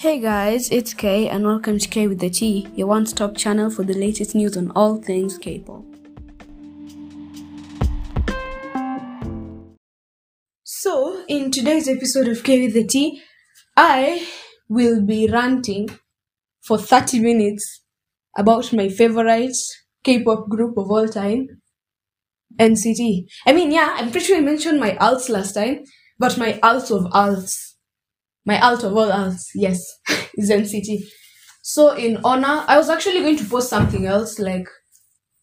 Hey guys, it's Kay and welcome to K with the T, your one stop channel for the latest news on all things K pop. So, in today's episode of K with the T, I will be ranting for 30 minutes about my favorite K pop group of all time, NCT. I mean, yeah, I'm pretty sure I mentioned my alts last time, but my alts of alts my alt of all alts, yes, is NCT. So in honor, I was actually going to post something else, like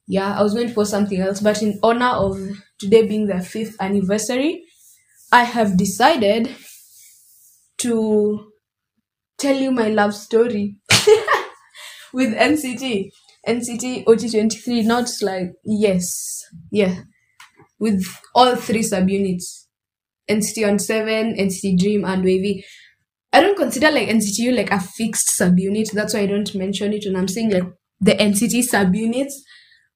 yeah, I was going to post something else, but in honor of today being their fifth anniversary, I have decided to tell you my love story with NCT. NCT OT23, not like, yes, yeah, with all three subunits NCT on 7, NCT Dream, and WayV. I don't consider like NCTU like a fixed subunit. That's why I don't mention it when I'm saying like the NCT subunits.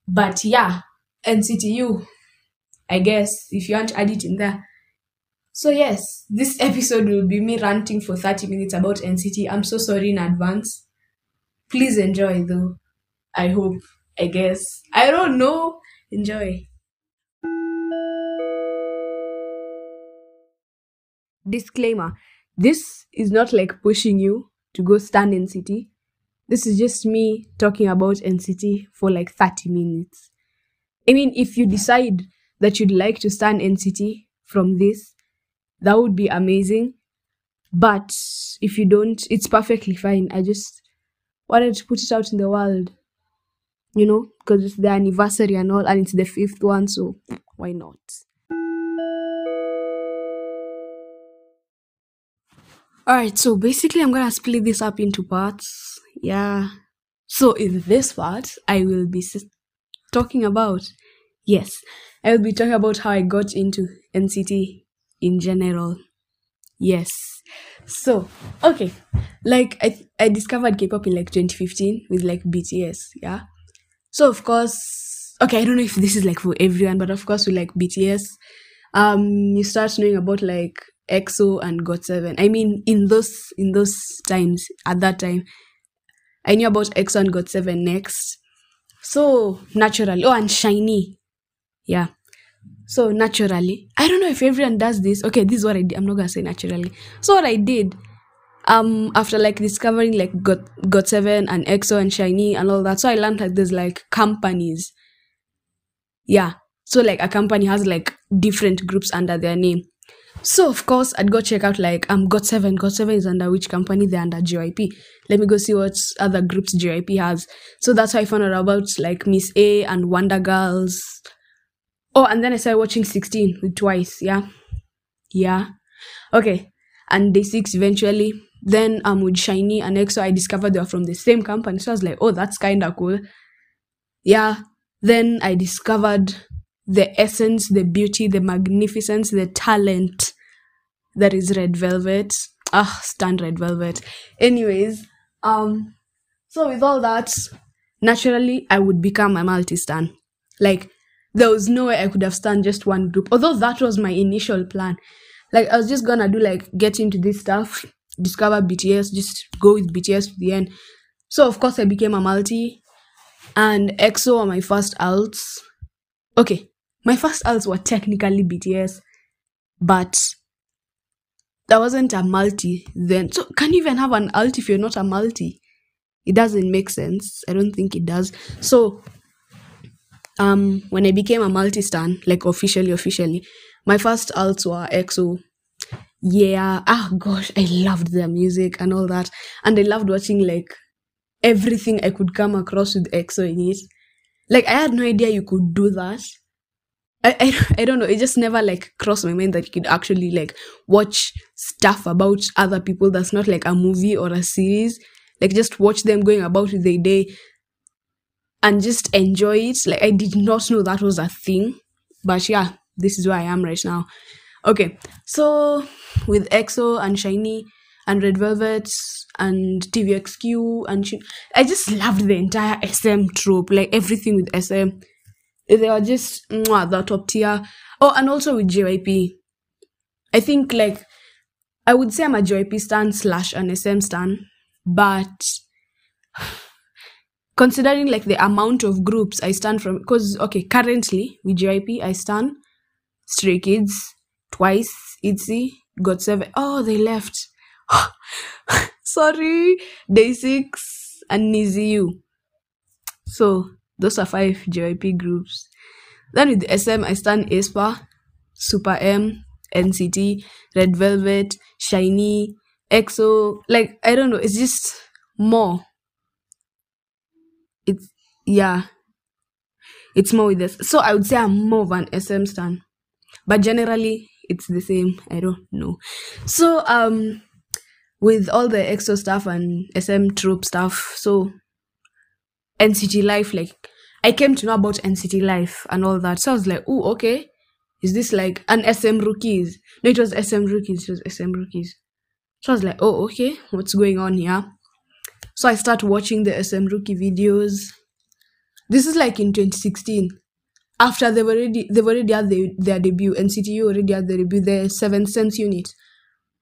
But yeah, NCTU, I guess, if you want to add it in there. So yes, this episode will be me ranting for 30 minutes about NCT. I'm so sorry in advance. Please enjoy though. I hope. I guess. I don't know. Enjoy. Disclaimer this is not like pushing you to go stand in NCT. This is just me talking about NCT for like 30 minutes. I mean, if you decide that you'd like to stand NCT from this, that would be amazing. But if you don't, it's perfectly fine. I just wanted to put it out in the world, you know, because it's the anniversary and all, and it's the fifth one, so why not? Alright, so basically, I'm gonna split this up into parts. Yeah. So, in this part, I will be talking about, yes, I will be talking about how I got into NCT in general. Yes. So, okay. Like, I, I discovered K pop in like 2015 with like BTS. Yeah. So, of course, okay, I don't know if this is like for everyone, but of course, with like BTS, um, you start knowing about like EXO and GOT7. I mean, in those in those times, at that time, I knew about EXO and GOT7 next. So naturally, oh, and SHINee, yeah. So naturally, I don't know if everyone does this. Okay, this is what I did. I'm not gonna say naturally. So what I did, um, after like discovering like Got GOT7 and EXO and SHINee and all that, so I learned like there's like companies. Yeah. So like a company has like different groups under their name. So of course I'd go check out like um got seven got seven is under which company they're under JYP. Let me go see what other groups JYP has. So that's how I found out about like Miss A and Wonder Girls. Oh, and then I started watching 16 with Twice. Yeah, yeah. Okay, and Day Six eventually. Then um with SHINee and EXO, I discovered they were from the same company. So I was like, oh, that's kind of cool. Yeah. Then I discovered the essence, the beauty, the magnificence, the talent that is Red Velvet. Ah, stand Red Velvet. Anyways, um, so with all that, naturally I would become a multi-stan. Like there was no way I could have stand just one group. Although that was my initial plan. Like I was just gonna do like get into this stuff, discover BTS, just go with BTS to the end. So of course I became a multi, and EXO are my first alts. Okay, my first alts were technically BTS, but that wasn't a multi then. So can you even have an alt if you're not a multi? It doesn't make sense. I don't think it does. So um when I became a multi stan, like officially, officially, my first alts were EXO. Yeah, ah gosh, I loved their music and all that. And I loved watching like everything I could come across with EXO in it. Like I had no idea you could do that. I, I, I don't know. It just never like crossed my mind that you could actually like watch stuff about other people that's not like a movie or a series. Like just watch them going about their day and just enjoy it. Like i did not know that was a thing. But yeah this is where i am right now. Okay. So with exo and SHINee and red velvet and tvxq and Shin- i just loved the entire sm trope. Like everything with sm they are just mwah, the top tier. Oh, and also with JYP, I think like I would say I'm a JYP stan slash an SM stan, but considering like the amount of groups I stand from, because okay, currently with JYP I stand Stray Kids, Twice, ITZY, Got Seven. Oh, they left. Sorry, Day Six and NiziU. So those are five JYP groups. Then with SM, I stand aespa, Super M, NCT, Red Velvet, SHINee, EXO. Like I don't know, it's just more. It's yeah, it's more with this. So I would say I'm more of an SM stan, but generally it's the same. I don't know. So um, with all the EXO stuff and SM troop stuff, so NCT Life, like I came to know about NCT Life and all that. So I was like, oh, okay. Is this like an SM Rookies? No, it was SM Rookies. It was SM Rookies. So I was like, oh, okay. What's going on here? So I start watching the SM Rookie videos. This is like in 2016. After they've already they've already had their, their debut. NCTU already had their debut, the Seventh Sense unit.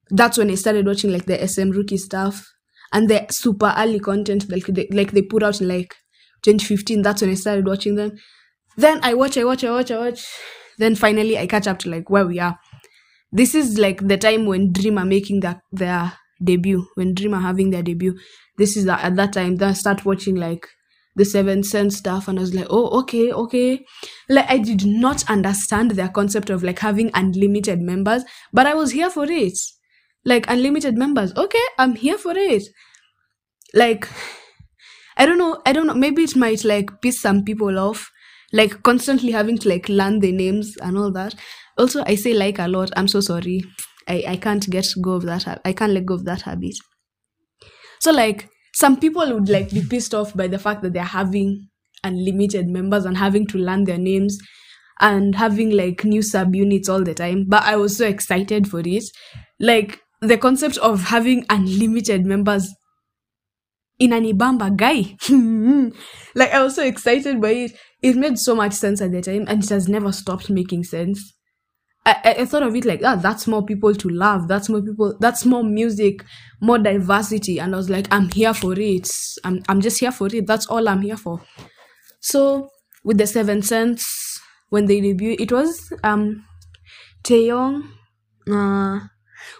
That's when I started watching like the SM Rookie stuff and the super early content like they, like they put out in like 2015 that's when i started watching them. Then i watch i watch i watch i watch. Then finally i catch up to like where we are. This is like the time when dream are making their, their debut when dream are having their debut. This is the, at that time then i start watching like the seven sense stuff and i was like oh okay okay. Like i did not understand their concept of like having unlimited members but i was here for it. Like unlimited members. Okay i'm here for it. Like I don't know. I don't know. Maybe it might like piss some people off, like constantly having to like learn the names and all that. Also, I say like a lot. I'm so sorry. I I can't get go of that. I can't let go of that habit. So like some people would like be pissed off by the fact that they're having unlimited members and having to learn their names and having like new subunits all the time. But I was so excited for it. Like the concept of having unlimited members in an Ibamba guy. like I was so excited by it. It made so much sense at the time and it has never stopped making sense. I, I, thought of it like, ah, that's more people to love. That's more people, that's more music, more diversity. And I was like, I'm here for it. I'm, I'm just here for it. That's all I'm here for. So with the Seven Sense, when they debuted, it was um Taeyong, uh,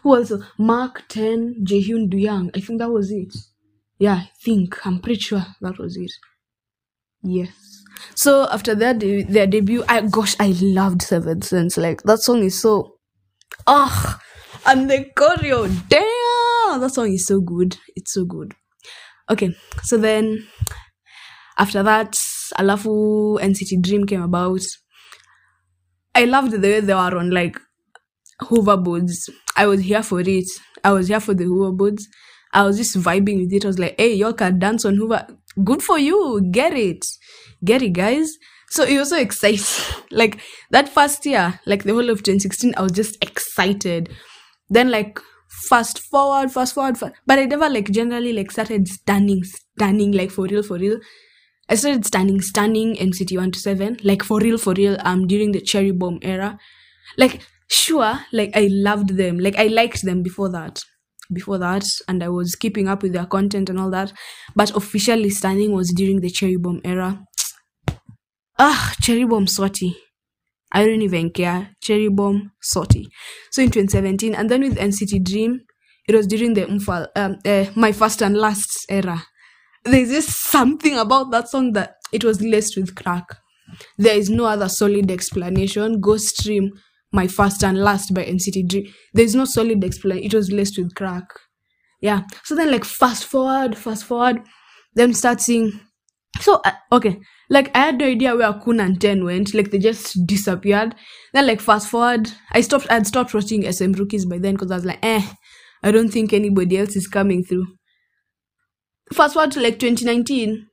who else? Mark Ten, Jaehyun Doyoung. I think that was it. Yeah, I think I'm pretty sure that was it. Yes. So after their de- their debut, I gosh, I loved Seven Sense. Like that song is so, ah, and the choreo, damn, that song is so good. It's so good. Okay, so then after that, Alafu NCT Dream came about. I loved the way they were on like hoverboards. I was here for it. I was here for the hoverboards. I was just vibing with it. I was like, hey, y'all can dance on Hoover. Good for you. Get it. Get it, guys. So it was so exciting. like that first year, like the whole of 2016, I was just excited. Then like fast forward, fast forward, fa- but I never like generally like started standing, standing like for real, for real. I started standing, standing NCT 127, like for real, for real, um, during the Cherry Bomb era. Like, sure, like I loved them. Like I liked them before that. Before that, and I was keeping up with their content and all that. But officially standing was during the Cherry Bomb era. Ah, Cherry Bomb Swati. I don't even care. Cherry Bomb Swati. So in 2017, and then with NCT Dream, it was during the Mfal, um, uh, My First and Last era there's just something about that song that it was laced with crack. There is no other solid explanation. Go stream My First and Last by NCT Dream. There's no solid explanation. It was laced with crack. Yeah. So then, like, fast forward, fast forward, then start seeing. So, uh, okay. Like, I had no idea where Kun and Ten went. Like, they just disappeared. Then, like, fast forward, I stopped, I'd stopped watching SM Rookies by then because I was like, eh, I don't think anybody else is coming through fast forward to like 2019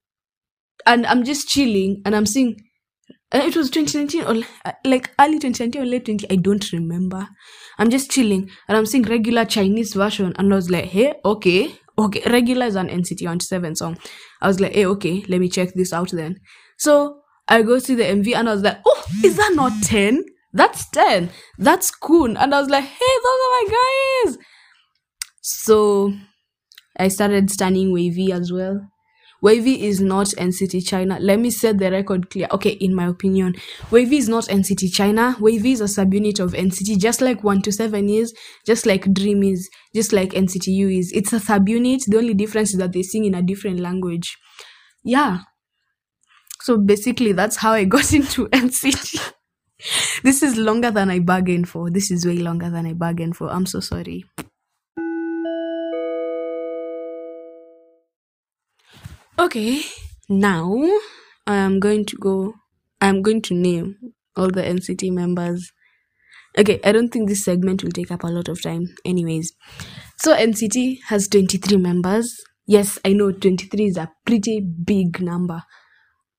and i'm just chilling and i'm seeing it was 2019 or uh, like early 2019 or late 20 i don't remember. I'm just chilling and i'm seeing regular chinese version and i was like hey okay okay regular is an nct 107 song. I was like hey okay let me check this out then. So i go see the mv and i was like oh is that not 10 that's 10 that's cool. And i was like hey those are my guys. So I started studying WayV as well. WayV is not NCT China. Let me set the record clear. Okay, in my opinion, WayV is not NCT China. WayV is a subunit of NCT, just like 127 is, just like Dream is, just like NCTU is. It's a subunit. The only difference is that they sing in a different language. Yeah. So basically, that's how I got into NCT. this is longer than I bargained for. This is way longer than I bargained for. I'm so sorry. Okay, now I'm going to go. I'm going to name all the NCT members. Okay, I don't think this segment will take up a lot of time. Anyways, so NCT has 23 members. Yes, I know 23 is a pretty big number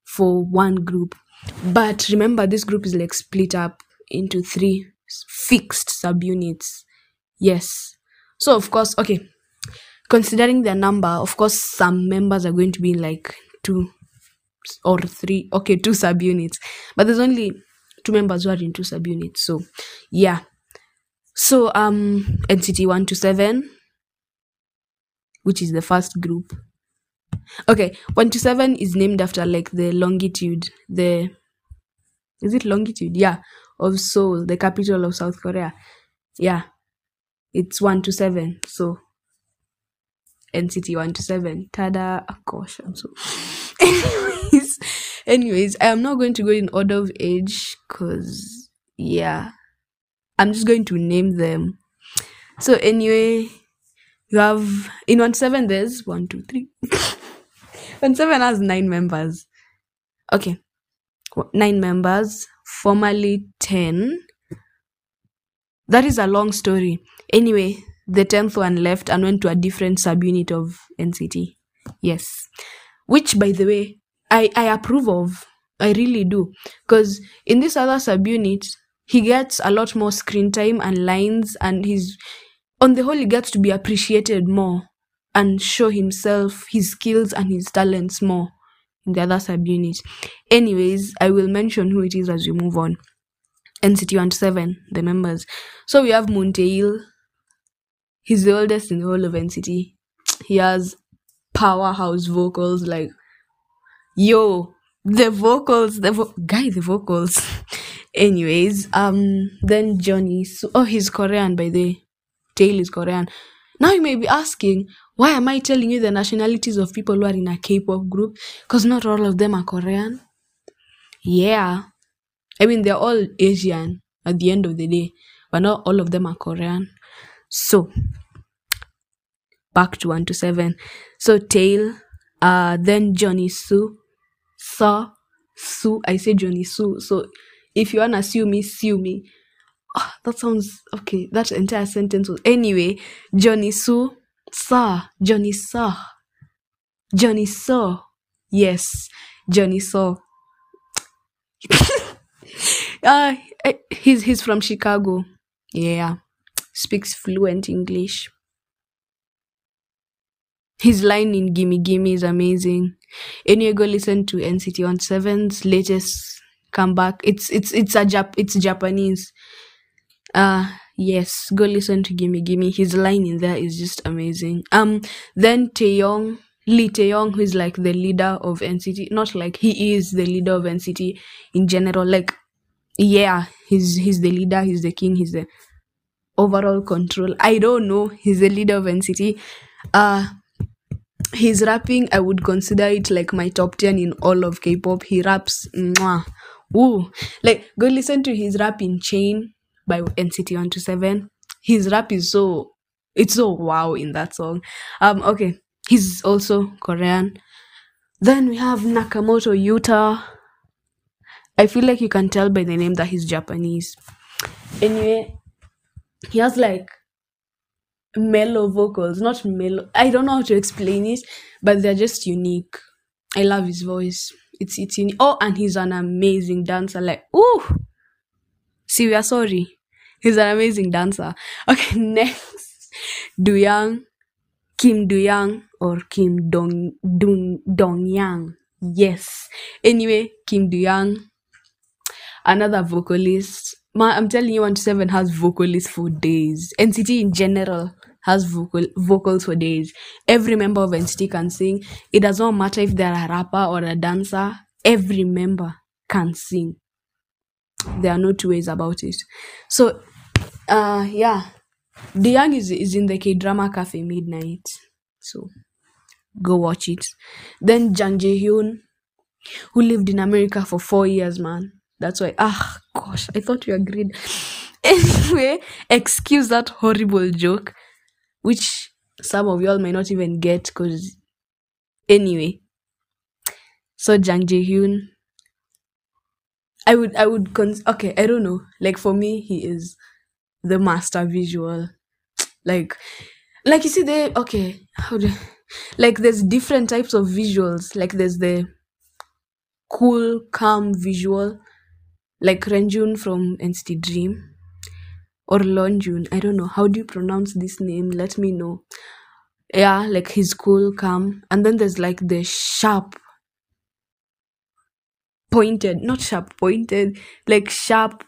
for one group. But remember, this group is like split up into three fixed subunits. Yes. So, of course, okay, considering their number, of course, some members are going to be like two or three, okay, two subunits, but there's only two members who are in two subunits. So, yeah. So, um, NCT 127 which is the first group. Okay, 127 is named after like the longitude, the is it longitude? Yeah, of Seoul, the capital of South Korea. Yeah, it's 1 to 7. So, NCT 127. Tada. Oh, gosh, I'm so. anyways, anyways, I am not going to go in order of age because, yeah, I'm just going to name them. So, anyway, you have in 1 7, there's 1, 2, 3. 1 to 7 has 9 members. Okay, 9 members, formerly 10. That is a long story. Anyway, the 10th one left and went to a different subunit of NCT. Yes. Which, by the way, I, I approve of. I really do. Because in this other subunit, he gets a lot more screen time and lines, and he's, on the whole, he gets to be appreciated more and show himself, his skills, and his talents more in the other subunit. Anyways, I will mention who it is as we move on. NCT 127, the members. So we have Moon Taeil, He's the oldest in the whole of NCT. He has powerhouse vocals like, yo, the vocals, the vo- guy, the vocals. Anyways, um, then Johnny. So, oh, he's Korean by the way. Taeil is Korean. Now you may be asking, why am I telling you the nationalities of people who are in a K-pop group? Because not all of them are Korean. Yeah, I mean they're all Asian at the end of the day, but not all of them are Korean. So back to one to seven. So Taeil, uh then Johnny Sue, saw, Sue. I say Johnny Sue. So if you wanna sue me, sue me. Oh, that sounds okay. That entire sentence was anyway. Johnny Sue, saw, Johnny saw, Johnny saw. Yes, Johnny saw. uh, he's he's from Chicago. Yeah speaks fluent English. His line in Gimme Gimme is amazing. Anyway, go listen to NCT 127's latest comeback. It's it's it's a Jap it's Japanese. Uh yes, go listen to Gimme Gimme. His line in there is just amazing. Um then Taeyong Lee Taeyong, who is like the leader of NCT, not like he is the leader of NCT in general. Like, yeah, he's he's the leader, he's the king, he's the overall control. I don't know. He's the leader of NCT. Uh his rapping, I would consider it like my top 10 in all of K-pop. He raps mwah. Ooh. Like go listen to his rap in Chain by NCT 127. His rap is so it's so wow in that song. Um okay. He's also Korean. Then we have Nakamoto Yuta. I feel like you can tell by the name that he's Japanese. Anyway, he has like mellow vocals, not mellow. I don't know how to explain it, but they're just unique. I love his voice. It's it's unique. Oh, and he's an amazing dancer. Like, ooh, see, we are sorry. He's an amazing dancer. Okay, next, Doyoung, Kim Doyoung or Kim Dong Dong Dong Yang. Yes. Anyway, Kim Duyang, another vocalist. Ma, I'm telling you, 127 has vocalists for days. NCT in general has vocal vocals for days. Every member of NCT can sing. It does not matter if they're a rapper or a dancer. Every member can sing. There are no two ways about it. So, uh, yeah, Doyoung is is in the K drama cafe midnight. So go watch it. Then Jang Jae Hyun, who lived in America for four years, man. That's why. Ah, gosh, I thought you agreed. Anyway, excuse that horrible joke, which some of y'all may not even get, cause anyway. So Jang Jae Hyun, I would, I would, cons- okay, I don't know. Like for me, he is the master visual. Like, like you see, they okay. How do, like there's different types of visuals. Like there's the cool, calm visual, like Renjun from NCT Dream or Lonjun. I don't know. How do you pronounce this name? Let me know. Yeah, like he's cool, calm. And then there's like the sharp, pointed, not sharp, pointed, like sharp,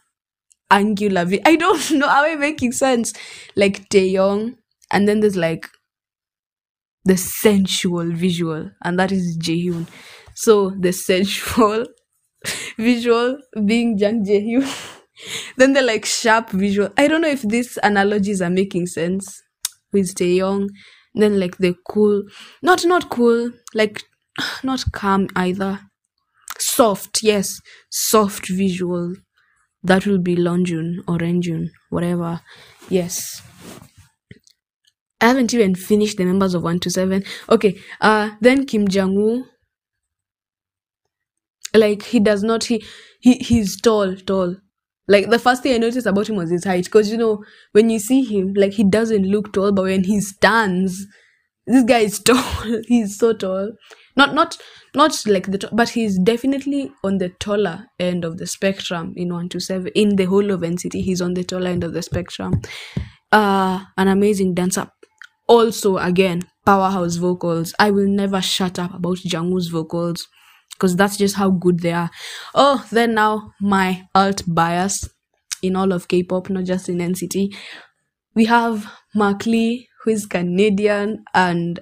angular. Vi- I don't know. Am I making sense? Like Taeyong. And then there's like the sensual visual, and that is Jaehyun. So the sensual visual being Jang Jaehyun. then the like sharp visual. I don't know if these analogies are making sense with Taeyong. Then like the cool, not not cool, like not calm either. Soft, yes, soft visual. That will be Lonjun or Renjun, whatever. Yes. I haven't even finished the members of 127. Okay, uh then Kim Jungwoo like he does not he he he's tall tall like the first thing i noticed about him was his height because you know when you see him like he doesn't look tall but when he stands this guy is tall. He's so tall. Not not not like the but he's definitely on the taller end of the spectrum in 127 in the whole of nct he's on the taller end of the spectrum. Uh an amazing dancer. Also again powerhouse vocals. I will never shut up about Jungwoo's vocals because that's just how good they are. Oh then now my alt bias in all of k-pop not just in nct we have mark lee who is canadian and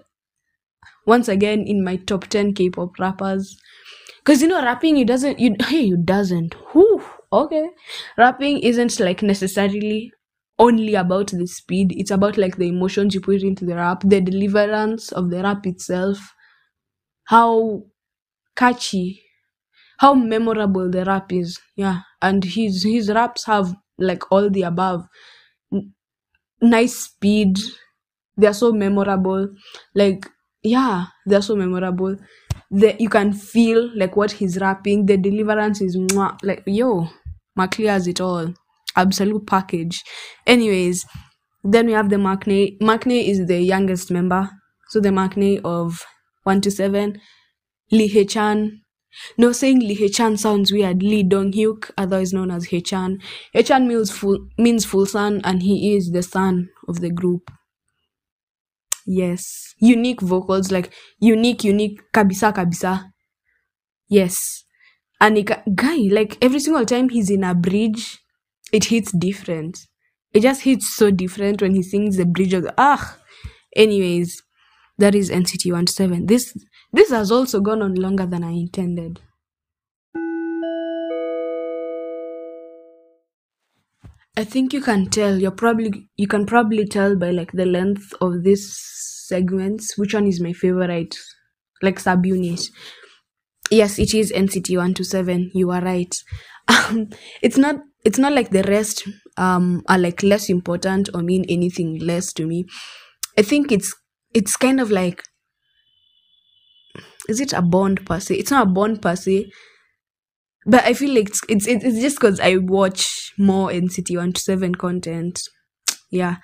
once again in my top 10 k-pop rappers. Because you know rapping you doesn't you hey you doesn't. Whew, okay. Rapping isn't like necessarily only about the speed. It's about like the emotions you put into the rap the deliverance of the rap itself. How catchy. How memorable the rap is yeah. And his his raps have like all the above. N- nice speed. They're so memorable. Like yeah they're so memorable. That you can feel like what he's rapping. The deliverance is mwah, like yo Mark Lee has it all. Absolute package. Anyways then we have the Maknae. Maknae is the youngest member. So the Maknae of 1 to 7 Lee Haechan. No, saying Lee Haechan sounds weird. Lee Dong Hyuk, otherwise known as Haechan. Haechan means full, means full sun, and he is the sun of the group. Yes. Unique vocals, like unique, unique, kabisa, kabisa. Yes. And he guy, like every single time he's in a bridge, it hits different. It just hits so different when he sings the bridge of ah. Anyways, that is NCT 127. This this has also gone on longer than I intended. I think you can tell. You're probably you can probably tell by like the length of these segments which one is my favorite, like subunit. Yes, it is NCT one to seven. You are right. Um, it's not. It's not like the rest um are like less important or mean anything less to me. I think it's it's kind of like is it a bond per se? It's not a bond per se, but I feel like it's it's, it's just because I watch more NCT one to seven content. Yeah.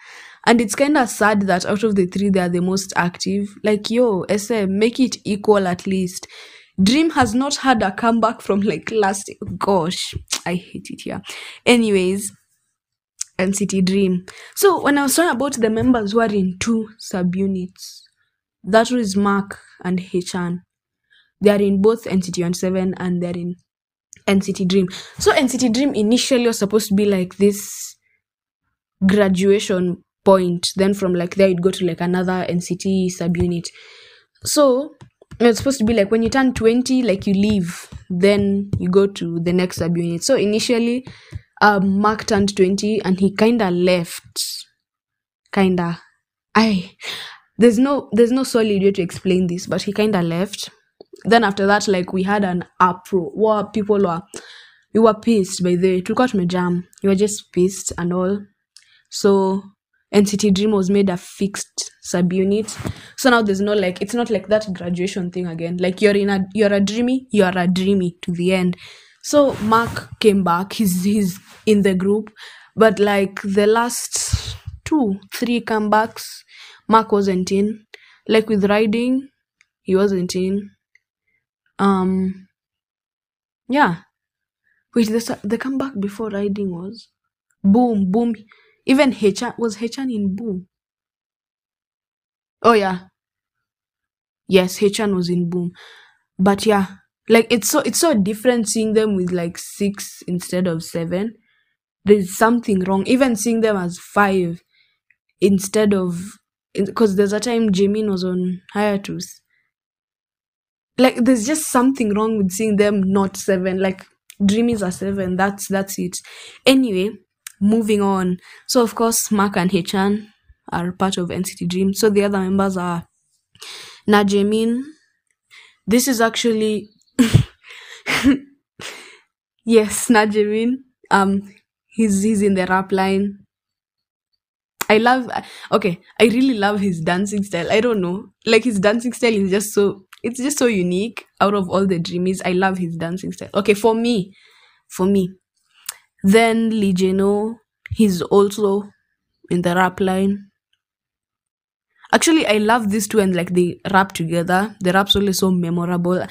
And it's kind of sad that out of the three, they are the most active. Like, yo, SM, make it equal at least. Dream has not had a comeback from like last. Gosh, I hate it here. Anyways, NCT Dream. So when I was talking about the members who are in two subunits, that was Mark and Haechan. They are in both NCT 17 and they're in NCT Dream. So NCT Dream initially was supposed to be like this graduation point. Then from like there you'd go to like another NCT subunit. So it's supposed to be like when you turn 20, like you leave, then you go to the next subunit. So initially, um, Mark turned 20 and he kinda left. Kinda. I there's no there's no solid way to explain this, but he kinda left. Then after that, like we had an uproar. What people were we were pissed by the tulikuwa tumejam. We were just pissed and all. So NCT Dream was made a fixed subunit. So now there's no like it's not like that graduation thing again. Like you're in a you're a dreamy, you're a dreamy to the end. So Mark came back. He's he's in the group, but like the last two, three comebacks, Mark wasn't in. Like with riding, he wasn't in. Um, yeah. Wait, the the comeback before riding was boom, boom. Even Haechan was Haechan in boom. Oh yeah, yes, Haechan was in boom. But yeah, like it's so it's so different seeing them with like six instead of seven. There's something wrong. Even seeing them as five instead of because there's a time Jaemin was on hiatus. Like there's just something wrong with seeing them not seven. Like Dreamies are seven. That's that's it. Anyway, moving on. So of course Mark and Haechan are part of NCT Dream. So the other members are Na Jaemin. This is actually yes, Na Jaemin. Um, he's he's in the rap line. I love okay, I really love his dancing style. I don't know. Like his dancing style is just so it's just so unique out of all the dreamies. I love his dancing style. Okay, for me, for me. Then Lee Jeno, he's also in the rap line. Actually, I love these two and like they rap together. The rap's always so memorable.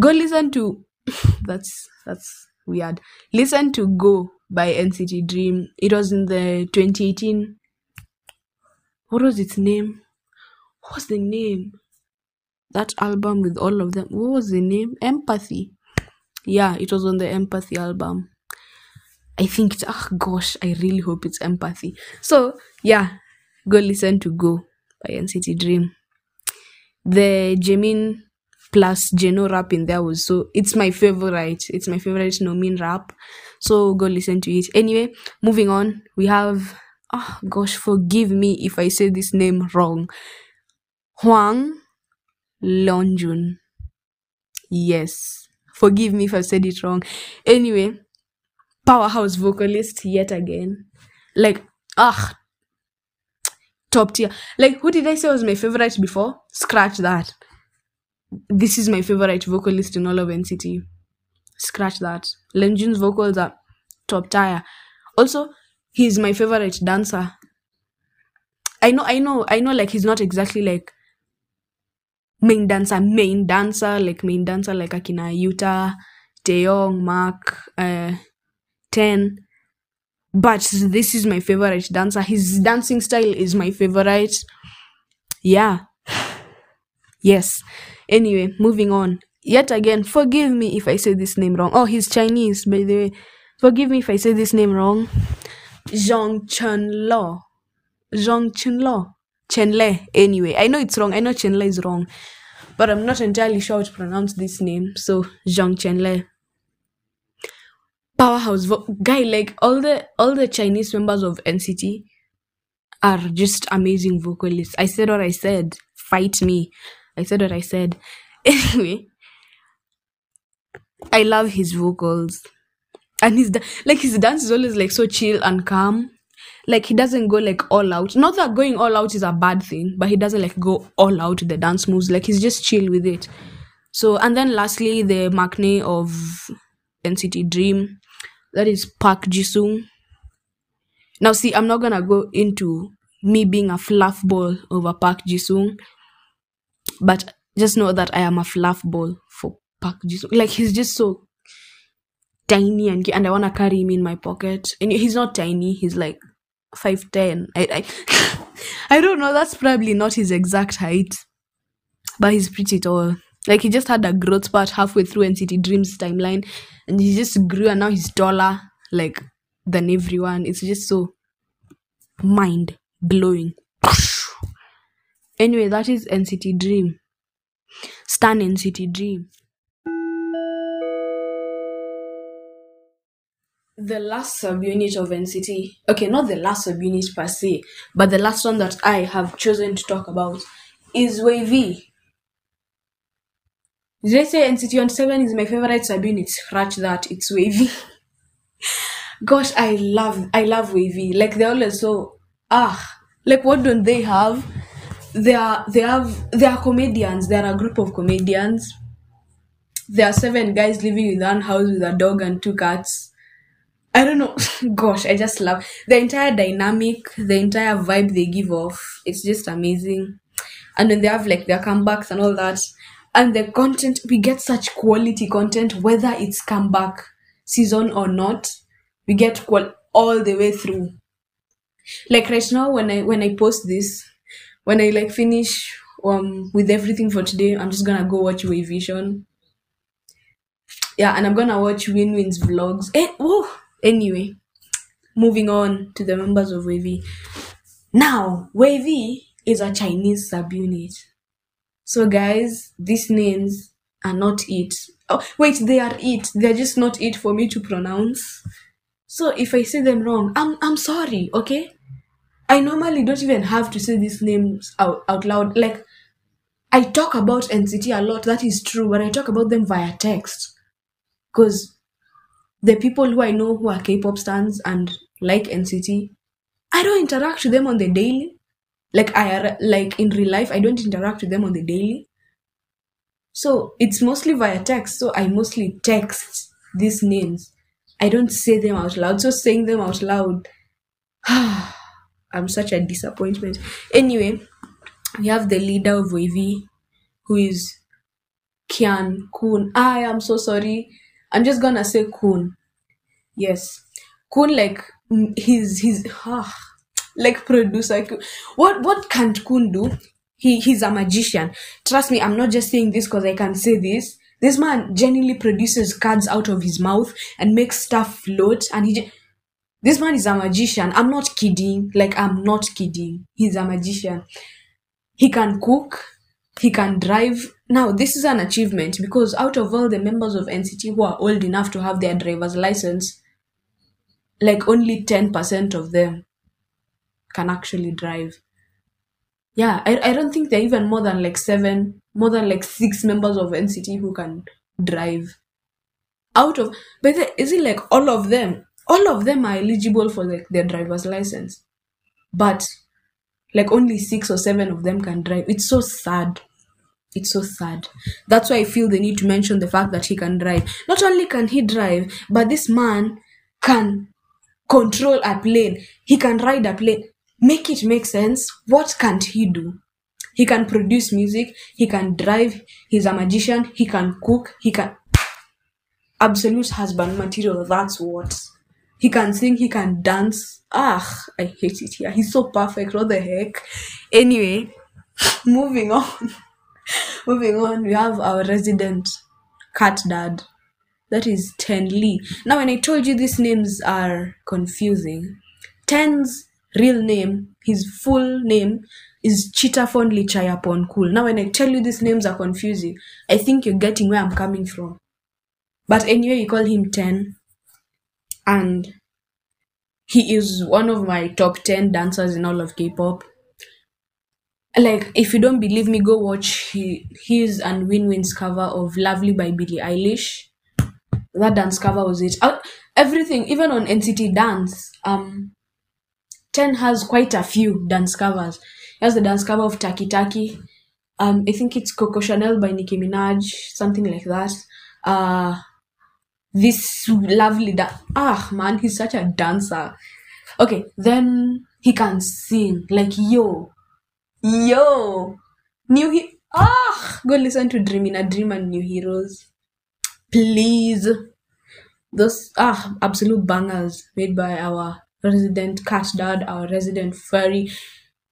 Go listen to that's that's weird. Listen to Go by NCT Dream. It was in the 2018 what was its name? What was the name? That album with all of them. What was the name? Empathy. Yeah, it was on the Empathy album. I think it's oh gosh, I really hope it's Empathy. So yeah, go listen to Go by NCT Dream. The Jaemin plus Jeno rap in there was so it's my favorite. It's my favorite Nomin rap. So go listen to it. Anyway, moving on, we have oh gosh, forgive me if I say this name wrong. Hwang Longjun. Yes. Forgive me if I said it wrong. Anyway, powerhouse vocalist yet again. Like, ah, top tier. Like, who did I say was my favorite before? Scratch that. This is my favorite vocalist in all of NCT. Scratch that. Lenjun's vocals are top tier. Also, he's my favorite dancer. I know, I know, I know. Like, he's not exactly like main dancer, main dancer, like main dancer, like Akina Yuta, Taeyong, Mark, uh, Ten. But this is my favorite dancer. His dancing style is my favorite. Yeah. Yes. Anyway, moving on. Yet again, forgive me if I say this name wrong. Oh, he's Chinese, by the way. Forgive me if I say this name wrong. Zhang Chen Lo. Zhang Chen Lo. Chenle. Anyway, I know it's wrong. I know Chenle is wrong. But I'm not entirely sure how to pronounce this name. So, Zhang Chenle. Powerhouse vo- guy, like all the all the Chinese members of NCT are just amazing vocalists. I said what I said. Fight me. I said what I said. Anyway, I love his vocals. And his da- like his dance is always like so chill and calm. Like he doesn't go like all out. Not that going all out is a bad thing, but he doesn't like go all out with the dance moves. Like he's just chill with it. So and then lastly the maknae of NCT Dream, that is Park Jisung. Now see, I'm not gonna go into me being a fluff ball over Park Jisung, but just know that I am a fluff ball for Park Jisung. Like he's just so tiny and and I wanna carry him in my pocket. And he's not tiny. He's like five ten. I I, I don't know. That's probably not his exact height, but he's pretty tall. Like he just had a growth spurt halfway through NCT Dreams timeline, and he just grew, and now he's taller like than everyone. It's just so mind blowing. Anyway, that is NCT Dream. Stan NCT Dream. The last subunit of NCT, okay, not the last subunit per se, but the last one that I have chosen to talk about is WayV. Did I say NCT on 7 is my favorite subunit? Scratch that, it's WayV. Gosh, I love, I love WayV. Like they're always so, ah, like what don't they have? They are, they have, they are comedians. They are a group of comedians. There are seven guys living in one house with a dog and two cats. I don't know. Gosh, I just love the entire dynamic, the entire vibe they give off. It's just amazing. And then they have like their comebacks and all that. And the content, we get such quality content, whether it's comeback season or not. We get qual- all the way through. Like right now, when I when I post this, when I like finish um with everything for today, I'm just gonna go watch Vision. Yeah, and I'm gonna watch Win Win's vlogs. Oh, Anyway, moving on to the members of WayV. Now, WayV is a Chinese subunit. So, guys, these names are not it. Oh, wait, they are it. They're just not it for me to pronounce. So, if I say them wrong, I'm I'm sorry. Okay. I normally don't even have to say these names out, out loud. Like, I talk about NCT a lot, that is true, but I talk about them via text. Because the people who I know who are K-pop stars and like NCT, I don't interact with them on the daily. Like I like in real life, I don't interact with them on the daily. So it's mostly via text. So I mostly text these names. I don't say them out loud. So saying them out loud, I'm such a disappointment. Anyway, we have the leader of WayV, who is Kian Kun. I am so sorry. I'm just gonna say Kun. Yes, Kun like his his he's ah, like producer. What what can't Kun do? He he's a magician. Trust me, I'm not just saying this because I can say this. This man genuinely produces cards out of his mouth and makes stuff float, and he. This man is a magician. I'm not kidding. Like I'm not kidding. He's a magician. He can cook. He can drive. Now, this is an achievement because out of all the members of NCT who are old enough to have their driver's license, like only 10% of them can actually drive. Yeah, I, I don't think there are even more than like seven, more than like six members of NCT who can drive. Out of, but is it like all of them? All of them are eligible for like their driver's license, but like only six or seven of them can drive. It's so sad. It's so sad. That's why I feel the need to mention the fact that he can drive. Not only can he drive, but this man can control a plane. He can ride a plane. Make it make sense. What can't he do? He can produce music. He can drive. He's a magician. He can cook. He can. Absolute husband material. That's what. He can sing. He can dance. Ah, I hate it here. He's so perfect. What the heck? Anyway, moving on. moving on. We have our resident cat dad. That is Ten Lee. Now, when I told you these names are confusing, Ten's real name, his full name, is Chittaphon Leechaiyapornkul. Now, when I tell you these names are confusing, I think you're getting where I'm coming from. But anyway, you call him Ten, and he is one of my top 10 dancers in all of K-pop. Like, if you don't believe me, go watch his and Win Win's cover of Lovely by Billie Eilish that dance cover was it. Uh, everything, even on NCT Dance, um, Ten has quite a few dance covers. He has the dance cover of Taki Taki. Um, I think it's Coco Chanel by Nicki Minaj, something like that. Uh, this lovely da- ah man, he's such a dancer. Okay, then he can sing like yo, yo, new he ah go listen to Dream in a Dream and New Heroes. Please. Those ah absolute bangers made by our resident cat dad our resident furry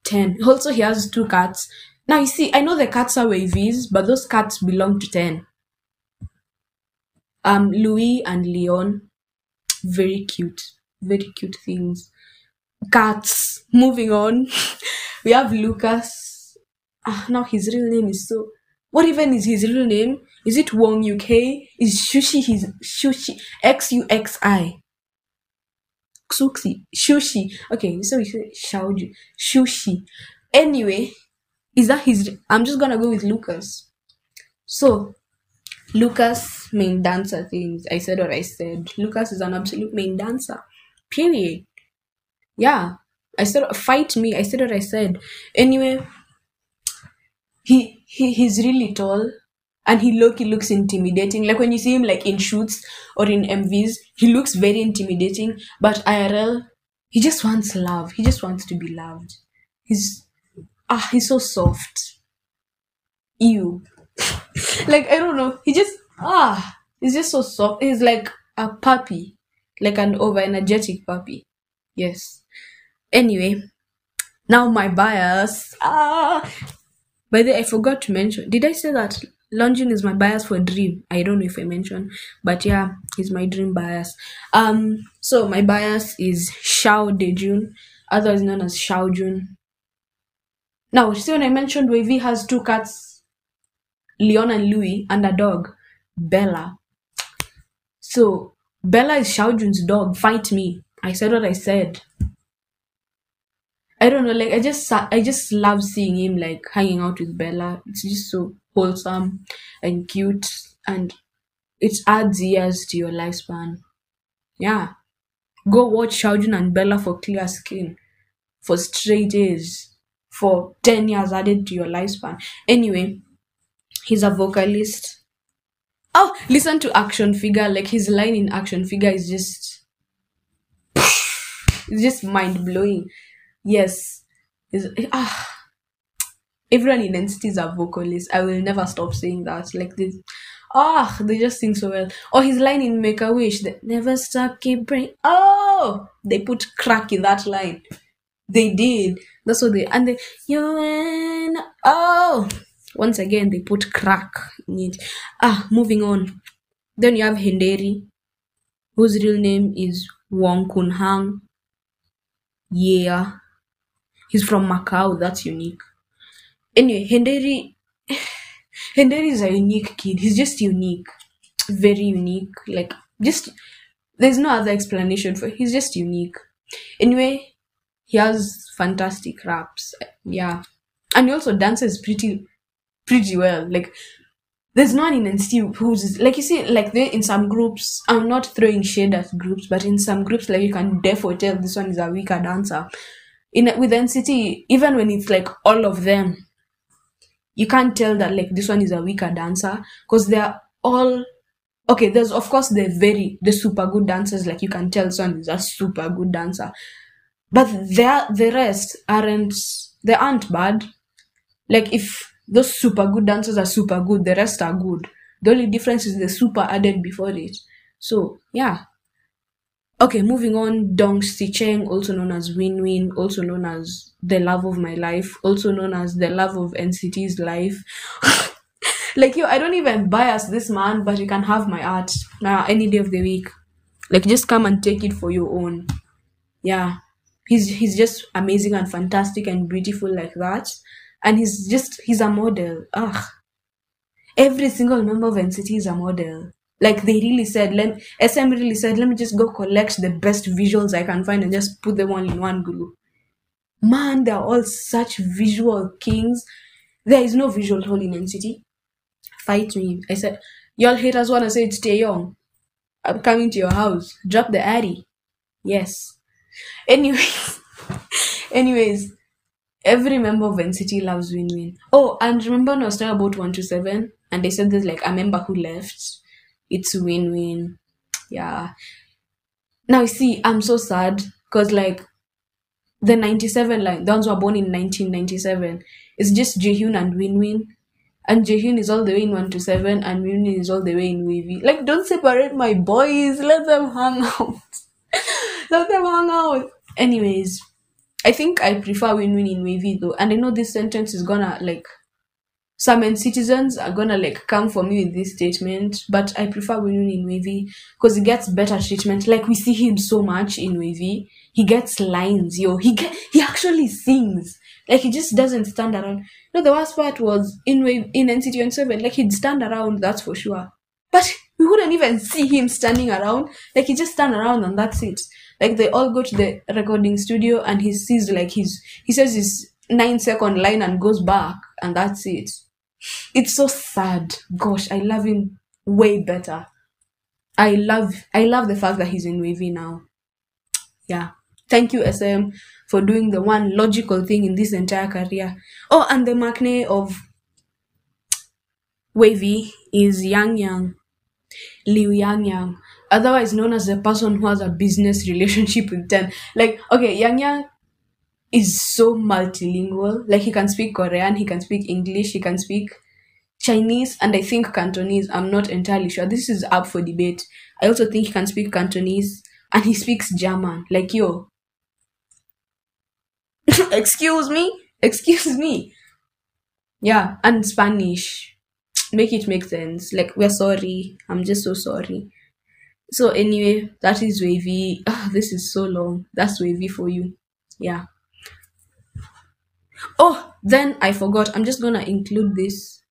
10 also he has two cats. Now you see i know the cats are wavies but those cats belong to 10 um louis and leon. Very cute. Very cute things cats. Moving on, we have Lucas. Ah, now his real name is so. What even is his real name? Is it Wong Yukhei? Is Shushi his Shushi X U X I? Xuxi Shushi. Okay, so we Shaoju Shushi. Anyway, is that his? I'm just gonna go with Lucas. So, Lucas main dancer things. I said what I said. Lucas is an absolute main dancer. Period. Yeah. I said fight me. I said what I said. Anyway, he he he's really tall and he look he looks intimidating. Like when you see him like in shoots or in MVs, he looks very intimidating. But IRL, he just wants love. He just wants to be loved. He's ah he's so soft. Ew. like I don't know. He just ah he's just so soft. He's like a puppy. Like an over energetic puppy. Yes. Anyway, now my bias. Ah by the way, I forgot to mention. Did I say that Longin is my bias for dream? I don't know if I mentioned, but yeah, he's my dream bias. Um, so my bias is Xiao Dejun, otherwise known as Xiaojun. Now, see when I mentioned WayV has two cats, Leon and Louis, and a dog, Bella. So Bella is Xiaojun's dog. Fight me. I said what I said. I don't know, like I just I just love seeing him like hanging out with Bella. It's just so wholesome and cute, and it adds years to your lifespan. Yeah, go watch Xiaojun and Bella for clear skin, for straight days, for ten years added to your lifespan. Anyway, he's a vocalist. Oh, listen to Action Figure. Like his line in Action Figure is just, it's just mind blowing. Yes, is ah. Everyone in NCT is a vocalist. I will never stop saying that. Like this, ah, they just sing so well. Or his line in Make a Wish, that never stop, keep praying. Oh, they put crack in that line. They did. That's what they and they you and oh. Once again, they put crack in it. Ah, moving on. Then you have Hendery, whose real name is Wong Kun Hang. Yeah. He's from Macau. That's unique. Anyway, Hendery, Hendery is a unique kid. He's just unique, very unique. Like just there's no other explanation for. He's just unique. Anyway, he has fantastic raps. Yeah, and he also dances pretty, pretty well. Like there's no one in NCT who's like you see like they in some groups. I'm not throwing shade at groups, but in some groups like you can therefore tell this one is a weaker dancer in with NCT, even when it's like all of them, you can't tell that like this one is a weaker dancer because they're all okay. There's of course the very the super good dancers, like you can tell this one is a super good dancer, but they the rest aren't they aren't bad. Like if those super good dancers are super good, the rest are good. The only difference is the super added before it. So yeah, Okay, moving on, Dong Sicheng, also known as Win Win, also known as the love of my life, also known as the love of NCT's life. like yo, I don't even bias this man, but you can have my art uh, any day of the week. Like just come and take it for your own. Yeah, he's he's just amazing and fantastic and beautiful like that, and he's just he's a model. Ugh, every single member of NCT is a model. Like they really said let sm really said let me just go collect the best visuals i can find and just put them all in one group. Man they're all such visual kings. There is no visual hole in nct fight me. I said y'all haters want to say it's stay young i'm coming to your house. Drop the addy yes. Anyways. Anyways every member of nct loves win-win. Oh and remember when i was talking about 127 and they said there's like a member who left. It's win-win. Yeah. Now you see i'm so sad because like the 97 line the ones who were born in 1997 it's just Jaehyun and win-win. And Jaehyun is all the way in 1 to 7 and win win is all the way in WayV like don't separate my boys. Let them hang out. Let them hang out. Anyways i think i prefer win-win in wavy though and i know this sentence is gonna like some citizens are gonna like come for me with this statement, but I prefer Winun in WayV because he gets better treatment. Like we see him so much in WayV. he gets lines, yo. He get, he actually sings. Like he just doesn't stand around. No, the worst part was in Wave- in NCT seven, like he'd stand around, that's for sure. But we wouldn't even see him standing around. Like he just stand around and that's it. Like they all go to the recording studio and he sees like his he says his nine second line and goes back and that's it. It's so sad. Gosh, I love him way better. I love I love the fact that he's in WayV now. Yeah. Thank you, SM, for doing the one logical thing in this entire career. Oh, and the maknae of WayV is Yang Yang. Liu Yang Yang, otherwise known as the person who has a business relationship with Ten. Like, okay, Yang Yang is so multilingual. Like, he can speak Korean, he can speak English, he can speak Chinese, and I think Cantonese. I'm not entirely sure. This is up for debate. I also think he can speak Cantonese, and he speaks German. Like, yo. Excuse me? Excuse me. Yeah, and Spanish. Make it make sense. Like, we're sorry. I'm just so sorry. So, anyway, that is WayV. Ah, this is so long. That's WayV for you. Yeah. Oh, then I forgot. I'm just gonna include this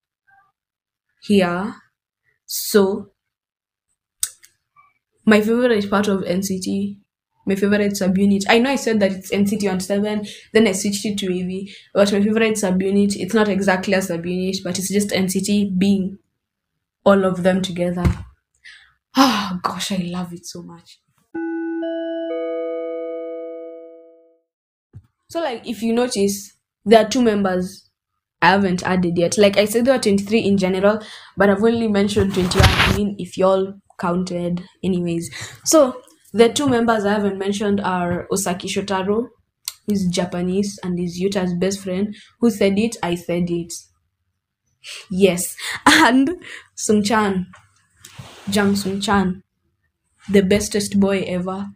here. So, my favorite part of NCT, my favorite subunit. I know I said that it's NCT on 7, then I switched it to AV, but my favorite subunit, it's not exactly a subunit, but it's just NCT being all of them together. Ah, gosh, I love it so much. So, like, if you notice, there are two members I haven't added yet. Like I said, there are 23 in general, but I've only mentioned 21. I mean, if y'all counted, anyways. So the two members I haven't mentioned are Osaki Shotaro, who's Japanese and is Yuta's best friend. Who said it? I said it. Yes, and Sung Chan, Jang Sung Chan, the bestest boy ever,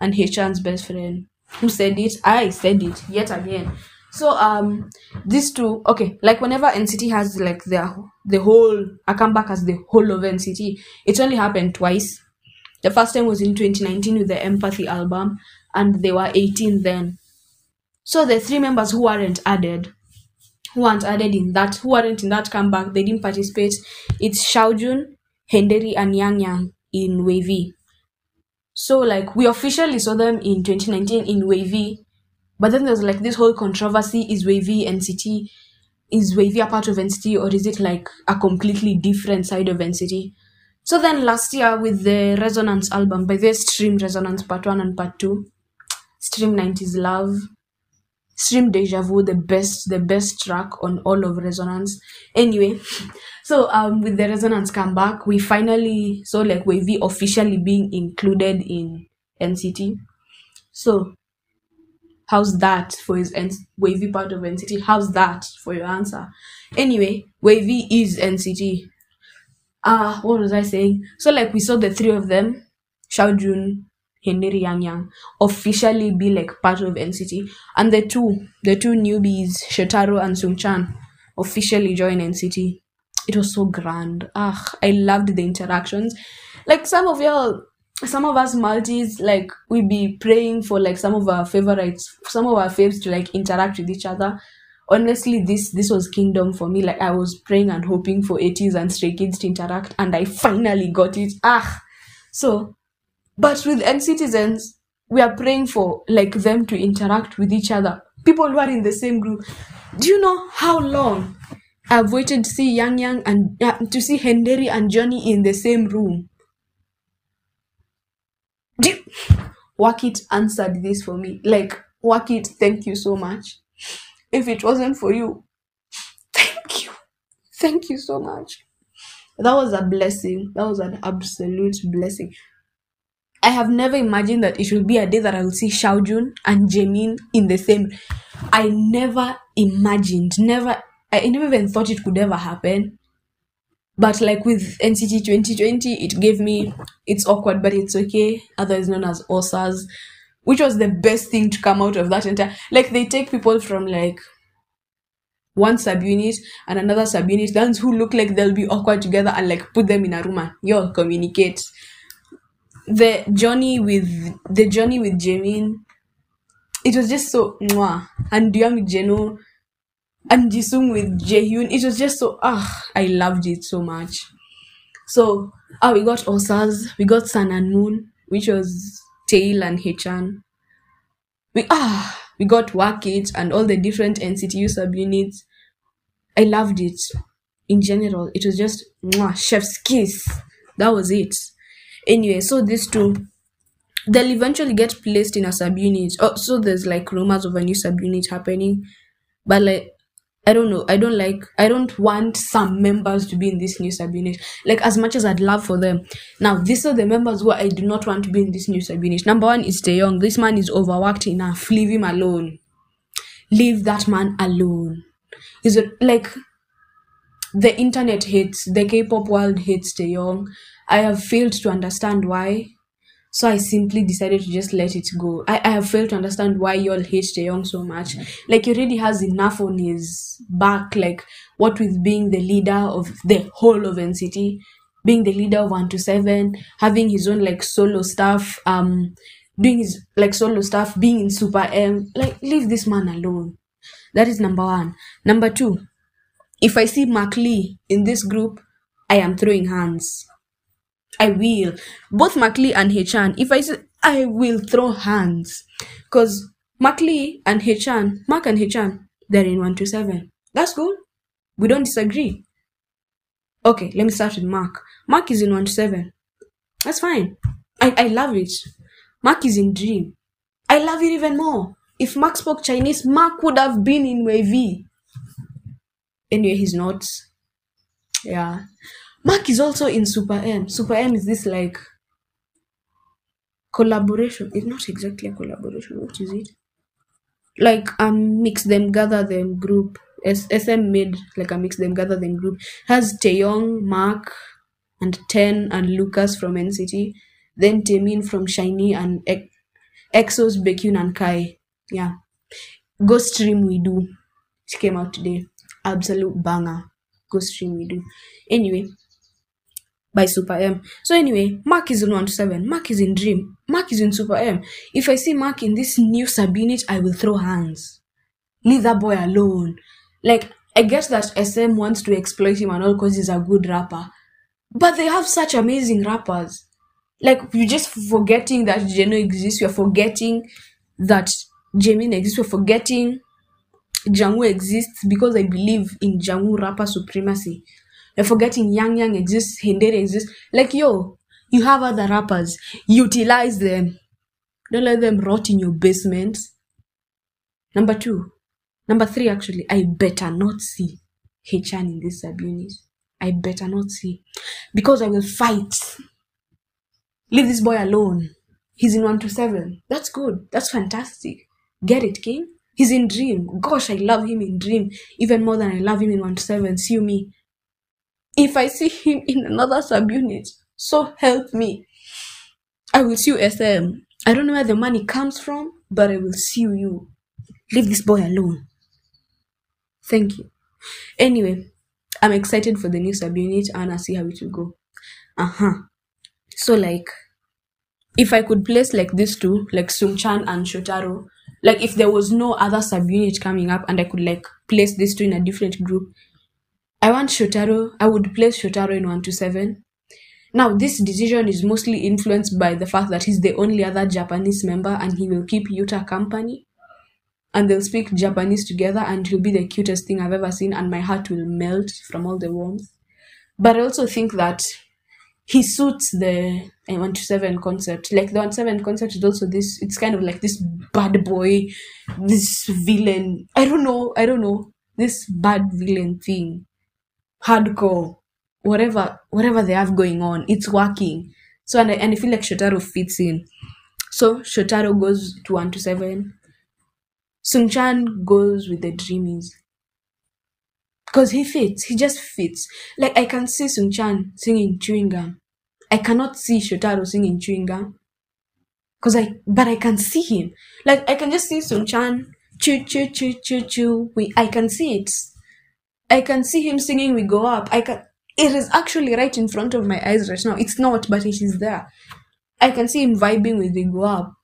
and Haechan's best friend. Who said it? I said it yet again. So um these two okay like whenever NCT has like their the whole a comeback as the whole of NCT it only happened twice. The first time was in 2019 with the Empathy album and they were 18 then. So the three members who weren't added who weren't added in that who weren't in that comeback they didn't participate it's Xiaojun, Hendery and Yang Yang in WayV. So like we officially saw them in 2019 in WayV but then there's like this whole controversy is WayV NCT, is WayV a part of NCT, or is it like a completely different side of NCT? So then last year with the Resonance album, by the Stream Resonance Part 1 and Part 2, Stream 90s Love, Stream Deja Vu, the best, the best track on all of Resonance. Anyway, so um with the Resonance comeback, we finally saw like WayV officially being included in NCT. So How's that for his N- WayV part of NCT? How's that for your answer? Anyway, WayV is NCT. Ah, uh, what was I saying? So like we saw the three of them, Xiaojun, Hendery Yang Yang, officially be like part of NCT, and the two, the two newbies, Shotaro and Sung Chan, officially join NCT. It was so grand. Ah, I loved the interactions. Like some of y'all some of us multis like we be praying for like some of our favorites some of our faves to like interact with each other. Honestly this this was kingdom for me. Like i was praying and hoping for ATEEZ and stray kids to interact and i finally got it. Ah so but with NCTzens we are praying for like them to interact with each other. People who are in the same group. Do you know how long i've waited to see yang yang and uh, to see Hendery and johnny in the same room Work it answered this for me. Like, Work It, thank you so much. If it wasn't for you, thank you. Thank you so much. That was a blessing. That was an absolute blessing. I have never imagined that it will be a day that I will see Xiaojun and Jaemin in the same. I never imagined, never, I never even thought it could ever happen. But like with NCT 2020, it gave me it's awkward, but it's okay. Otherwise known as OSAS, which was the best thing to come out of that entire. Like they take people from like one subunit and another subunit, the who look like they'll be awkward together, and like put them in a room and yo communicate. The journey with the journey with Jaemin it was just so mwah. and young Jeno and Jisung with Jaehyun. It was just so ah, I loved it so much. So ah, we got Osas, we got Sun and Moon, which was Taeil and Haechan. We ah, we got Work It and all the different NCTU subunits. I loved it. In general, it was just mwah, chef's kiss. That was it. Anyway, so these two they'll eventually get placed in a subunit. Oh, so there's like rumors of a new subunit happening, but like I don't know. I don't like. I don't want some members to be in this new subunit. Like as much as I'd love for them. Now these are the members who I do not want to be in this new subunit. Number one is Taeyong. This man is overworked enough. Leave him alone. Leave that man alone. Is it like the internet hates the K-pop world hates Taeyong. I have failed to understand why. So I simply decided to just let it go. I, I have failed to understand why y'all hate Taeyong so much. Like he already has enough on his back, like what with being the leader of the whole of NCT, being the leader of one to seven, having his own like solo stuff, um doing his like solo stuff, being in Super M. Like leave this man alone. That is number one. Number two, if I see Mark Lee in this group, I am throwing hands. I will. Both Mark Lee and Haechan, if I say I will throw hands. Because Mark Lee and Haechan, Mark and Haechan, they're in 127. That's good. We don't disagree. Okay, let me start with Mark. Mark is in 127. That's fine. I, I love it. Mark is in Dream. I love it even more. If Mark spoke Chinese, Mark would have been in WayV. Anyway, he's not. Yeah. Mark is also in Super M. Super M is this like collaboration. It's not exactly a collaboration. What is it? Like um mix them, gather them group. S- SM made like a mix them, gather them group. Has Taeyong, Mark, and Ten and Lucas from NCT. Then Taemin from SHINee and EXO's, Baekhyun and Kai. Yeah. Go stream we do. It came out today. Absolute banger. Go stream we do. Anyway, by Super M. So anyway, Mark is in 1-7, Mark is in Dream. Mark is in Super M. If I see Mark in this new subunit, I will throw hands. Leave that boy alone. Like, I guess that SM wants to exploit him and all because he's a good rapper. But they have such amazing rappers. Like, you're just forgetting that Jeno exists. You're forgetting that Jaemin exists. You're forgetting Jungwoo exists because I believe in Jungwoo rapper supremacy. You're forgetting Yang Yang exists, Hendery exists. Like, yo, you have other rappers. Utilize them. Don't let them rot in your basement. Number two. Number three, actually, I better not see Haechan in this subunit. I better not see. Because I will fight. Leave this boy alone. He's in 1 to 7. That's good. That's fantastic. Get it, King? He's in Dream. Gosh, I love him in Dream even more than I love him in 1 to 7. See me. If I see him in another subunit, so help me. I will sue SM. I don't know where the money comes from, but I will sue you. Leave this boy alone. Thank you. Anyway, I'm excited for the new subunit and I see how it will go. Uh huh. So like, if I could place like these two, like Sungchan and Shotaro, like if there was no other subunit coming up and I could like place these two in a different group, I want Shotaro. I would place Shotaro in one to seven. Now, this decision is mostly influenced by the fact that he's the only other Japanese member and he will keep Yuta company. And they'll speak Japanese together and he'll be the cutest thing I've ever seen and my heart will melt from all the warmth. But I also think that he suits the uh, 127 concept. Like the 127 concept is also this, it's kind of like this bad boy, this villain. I don't know, I don't know. This bad villain thing. Hardcore. Whatever whatever they have going on, it's working. So and I, and I feel like Shotaro fits in. So Shotaro goes to 1 to 7. Sungchan goes with the dreamies. Because he fits. He just fits. Like I can see Sungchan singing chewing gum. I cannot see Shotaro singing chewing gum. Cause I but I can see him. Like I can just see Sungchan chew chew chew chew chew. We I can see it. I can see him singing We Go Up. I can it is actually right in front of my eyes right now. It's not, but it is there. I can see him vibing with We Go Up.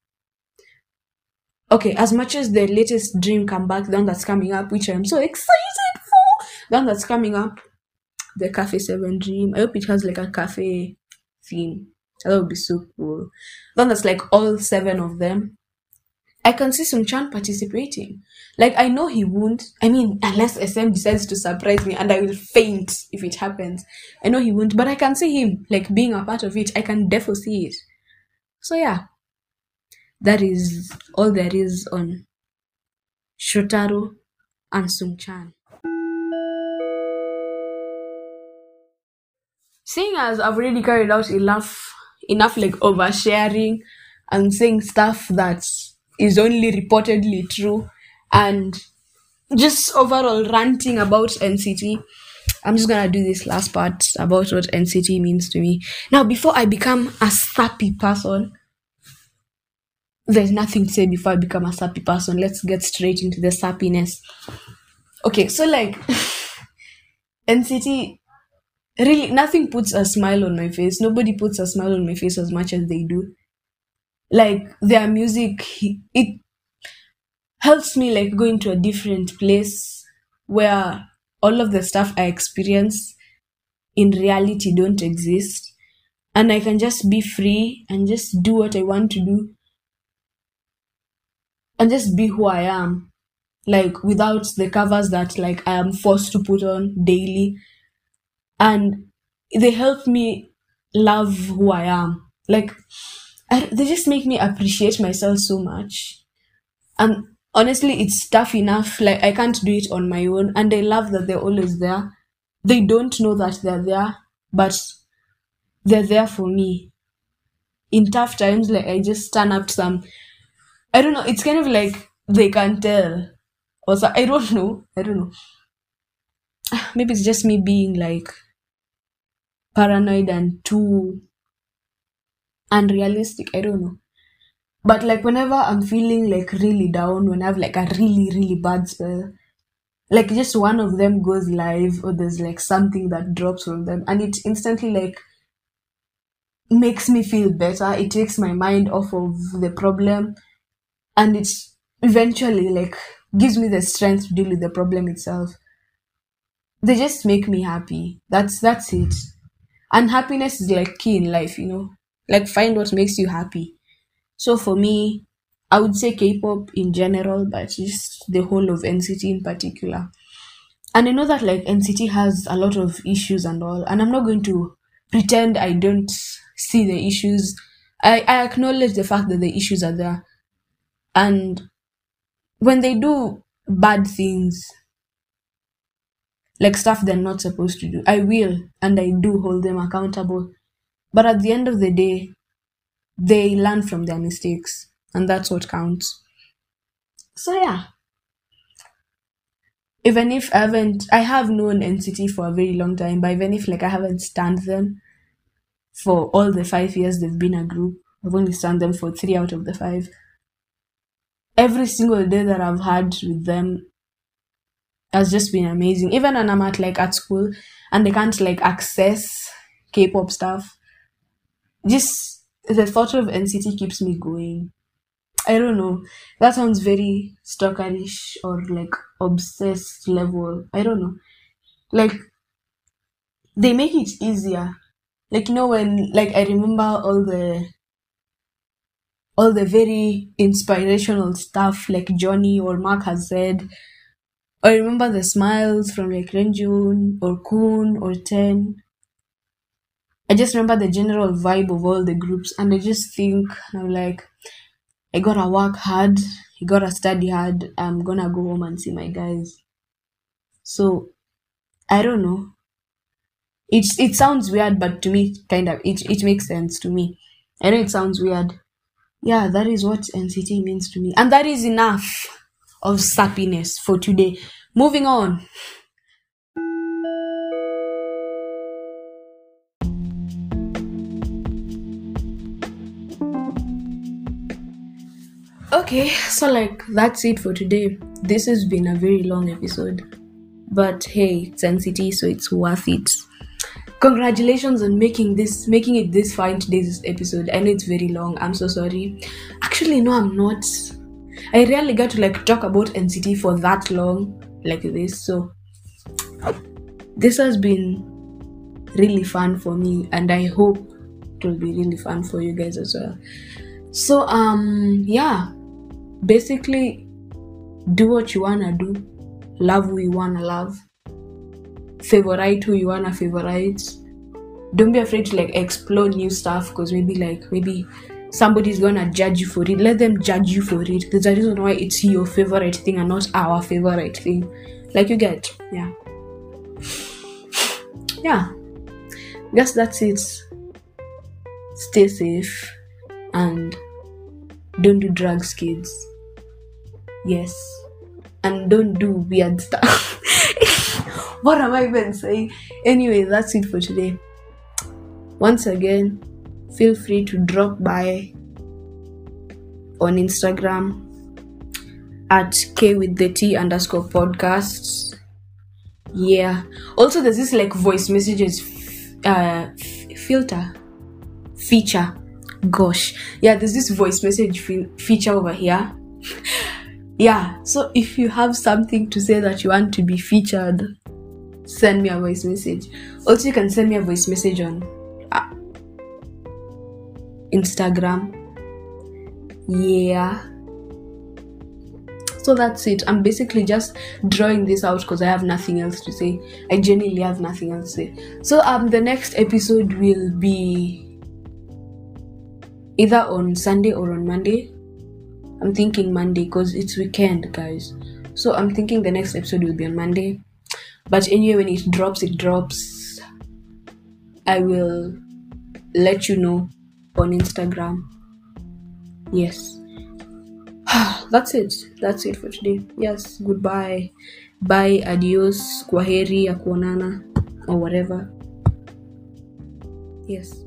okay, as much as the latest Dream Comeback, the one that's coming up, which I'm so excited for, the one that's coming up, the Cafe 7 Dream. I hope it has like a cafe theme. That would be so cool. The one that's like all seven of them. I can see Sung Chan participating. Like I know he won't. I mean, unless SM decides to surprise me and I will faint if it happens. I know he won't, but I can see him like being a part of it. I can definitely see it. So yeah, that is all there is on Shotaro and Sung Chan. Seeing as I've already carried out enough, enough like oversharing and saying stuff that is only reportedly true and just overall ranting about NCT. I'm just gonna do this last part about what NCT means to me. Now, before I become a sappy person, there's nothing to say before I become a sappy person. Let's get straight into the sappiness. Okay, so like NCT really nothing puts a smile on my face. Nobody puts a smile on my face as much as they do. Like their music it helps me like go into a different place where all of the stuff I experience in reality don't exist. And I can just be free and just do what I want to do and just be who I am. Like without the covers that like I am forced to put on daily. And they help me love who I am. Like They just make me appreciate myself so much. And honestly, it's tough enough. Like I can't do it on my own. And I love that they're always there. They don't know that they're there, but they're there for me. In tough times, like I just turn up some I don't know. It's kind of like they can tell. Also, I don't know. I don't know. Maybe it's just me being like paranoid and too unrealistic. I don't know. But like whenever I'm feeling like really down, when I have like a really, really bad spell, like just one of them goes live or there's like something that drops from them and it instantly like makes me feel better. It takes my mind off of the problem and it eventually like gives me the strength to deal with the problem itself they just make me happy that's that's it and happiness is like key in life you know like find what makes you happy. So for me i would say k-pop in general but just the whole of nct in particular. And i know that like nct has a lot of issues and all and i'm not going to pretend i don't see the issues. I, I acknowledge the fact that the issues are there. And when they do bad things, like stuff they're not supposed to do, I will and I do hold them accountable. But at the end of the day, they learn from their mistakes, and that's what counts. So, yeah. Even if I haven't, I have known NCT for a very long time, but even if like I haven't stand them for all the five years they've been a group, I've only stand them for three out of the five every single day that I've had with them has just been amazing. Even when I'm at like at school and they can't like access K-pop stuff, just the thought of NCT keeps me going. I don't know. That sounds very stalkerish or like obsessed level. I don't know. Like they make it easier. Like you know when like I remember all the all the very inspirational stuff like Johnny or Mark has said. I remember the smiles from like Renjun or Kun or Ten. I just remember the general vibe of all the groups and I just think I'm like I gotta work hard, I gotta study hard, I'm gonna go home and see my guys. So I don't know. It's it sounds weird, but to me kind of it it makes sense to me. I know it sounds weird, yeah, that is what NCT means to me. And that is enough of sappiness for today. Moving on. Okay, so like that's it for today. This has been a very long episode. But hey, it's NCT, so it's worth it congratulations on making this making it this far in today's episode i know it's very long i'm so sorry actually no i'm not I rarely get to like talk about NCT for that long like this. So this has been really fun for me and I hope it will be really fun for you guys as well. So um yeah, basically do what you wanna do, love who you wanna love, favorite who you wanna favorite. Don't be afraid to like explore new stuff because maybe like maybe somebody's gonna judge you for it. Let them judge you for it. There's a reason why it's your favorite thing and not our favorite thing. Like you get, yeah. Yeah. Guess that's it. Stay safe and don't do drugs, kids. Yes. And don't do weird stuff. what am I even saying? Anyway, that's it for today. Once again, feel free to drop by on Instagram at K with the T underscore podcasts. Yeah. Also, there's this like voice messages uh, f- filter feature. Gosh, yeah, there's this voice message fe- feature over here. yeah, so if you have something to say that you want to be featured, send me a voice message. Also, you can send me a voice message on uh, Instagram. Yeah. So that's it. I'm basically just drawing this out because I have nothing else to say. I genuinely have nothing else to say. So um the next episode will be either on Sunday or on Monday. I'm thinking Monday because it's weekend, guys. So I'm thinking the next episode will be on Monday. But anyway, when it drops, it drops. I will let you know on Instagram. Yes. That's it. That's it for today. Yes. Goodbye. Bye. Adios. Kwaheri ya kuonana or whatever. Yes.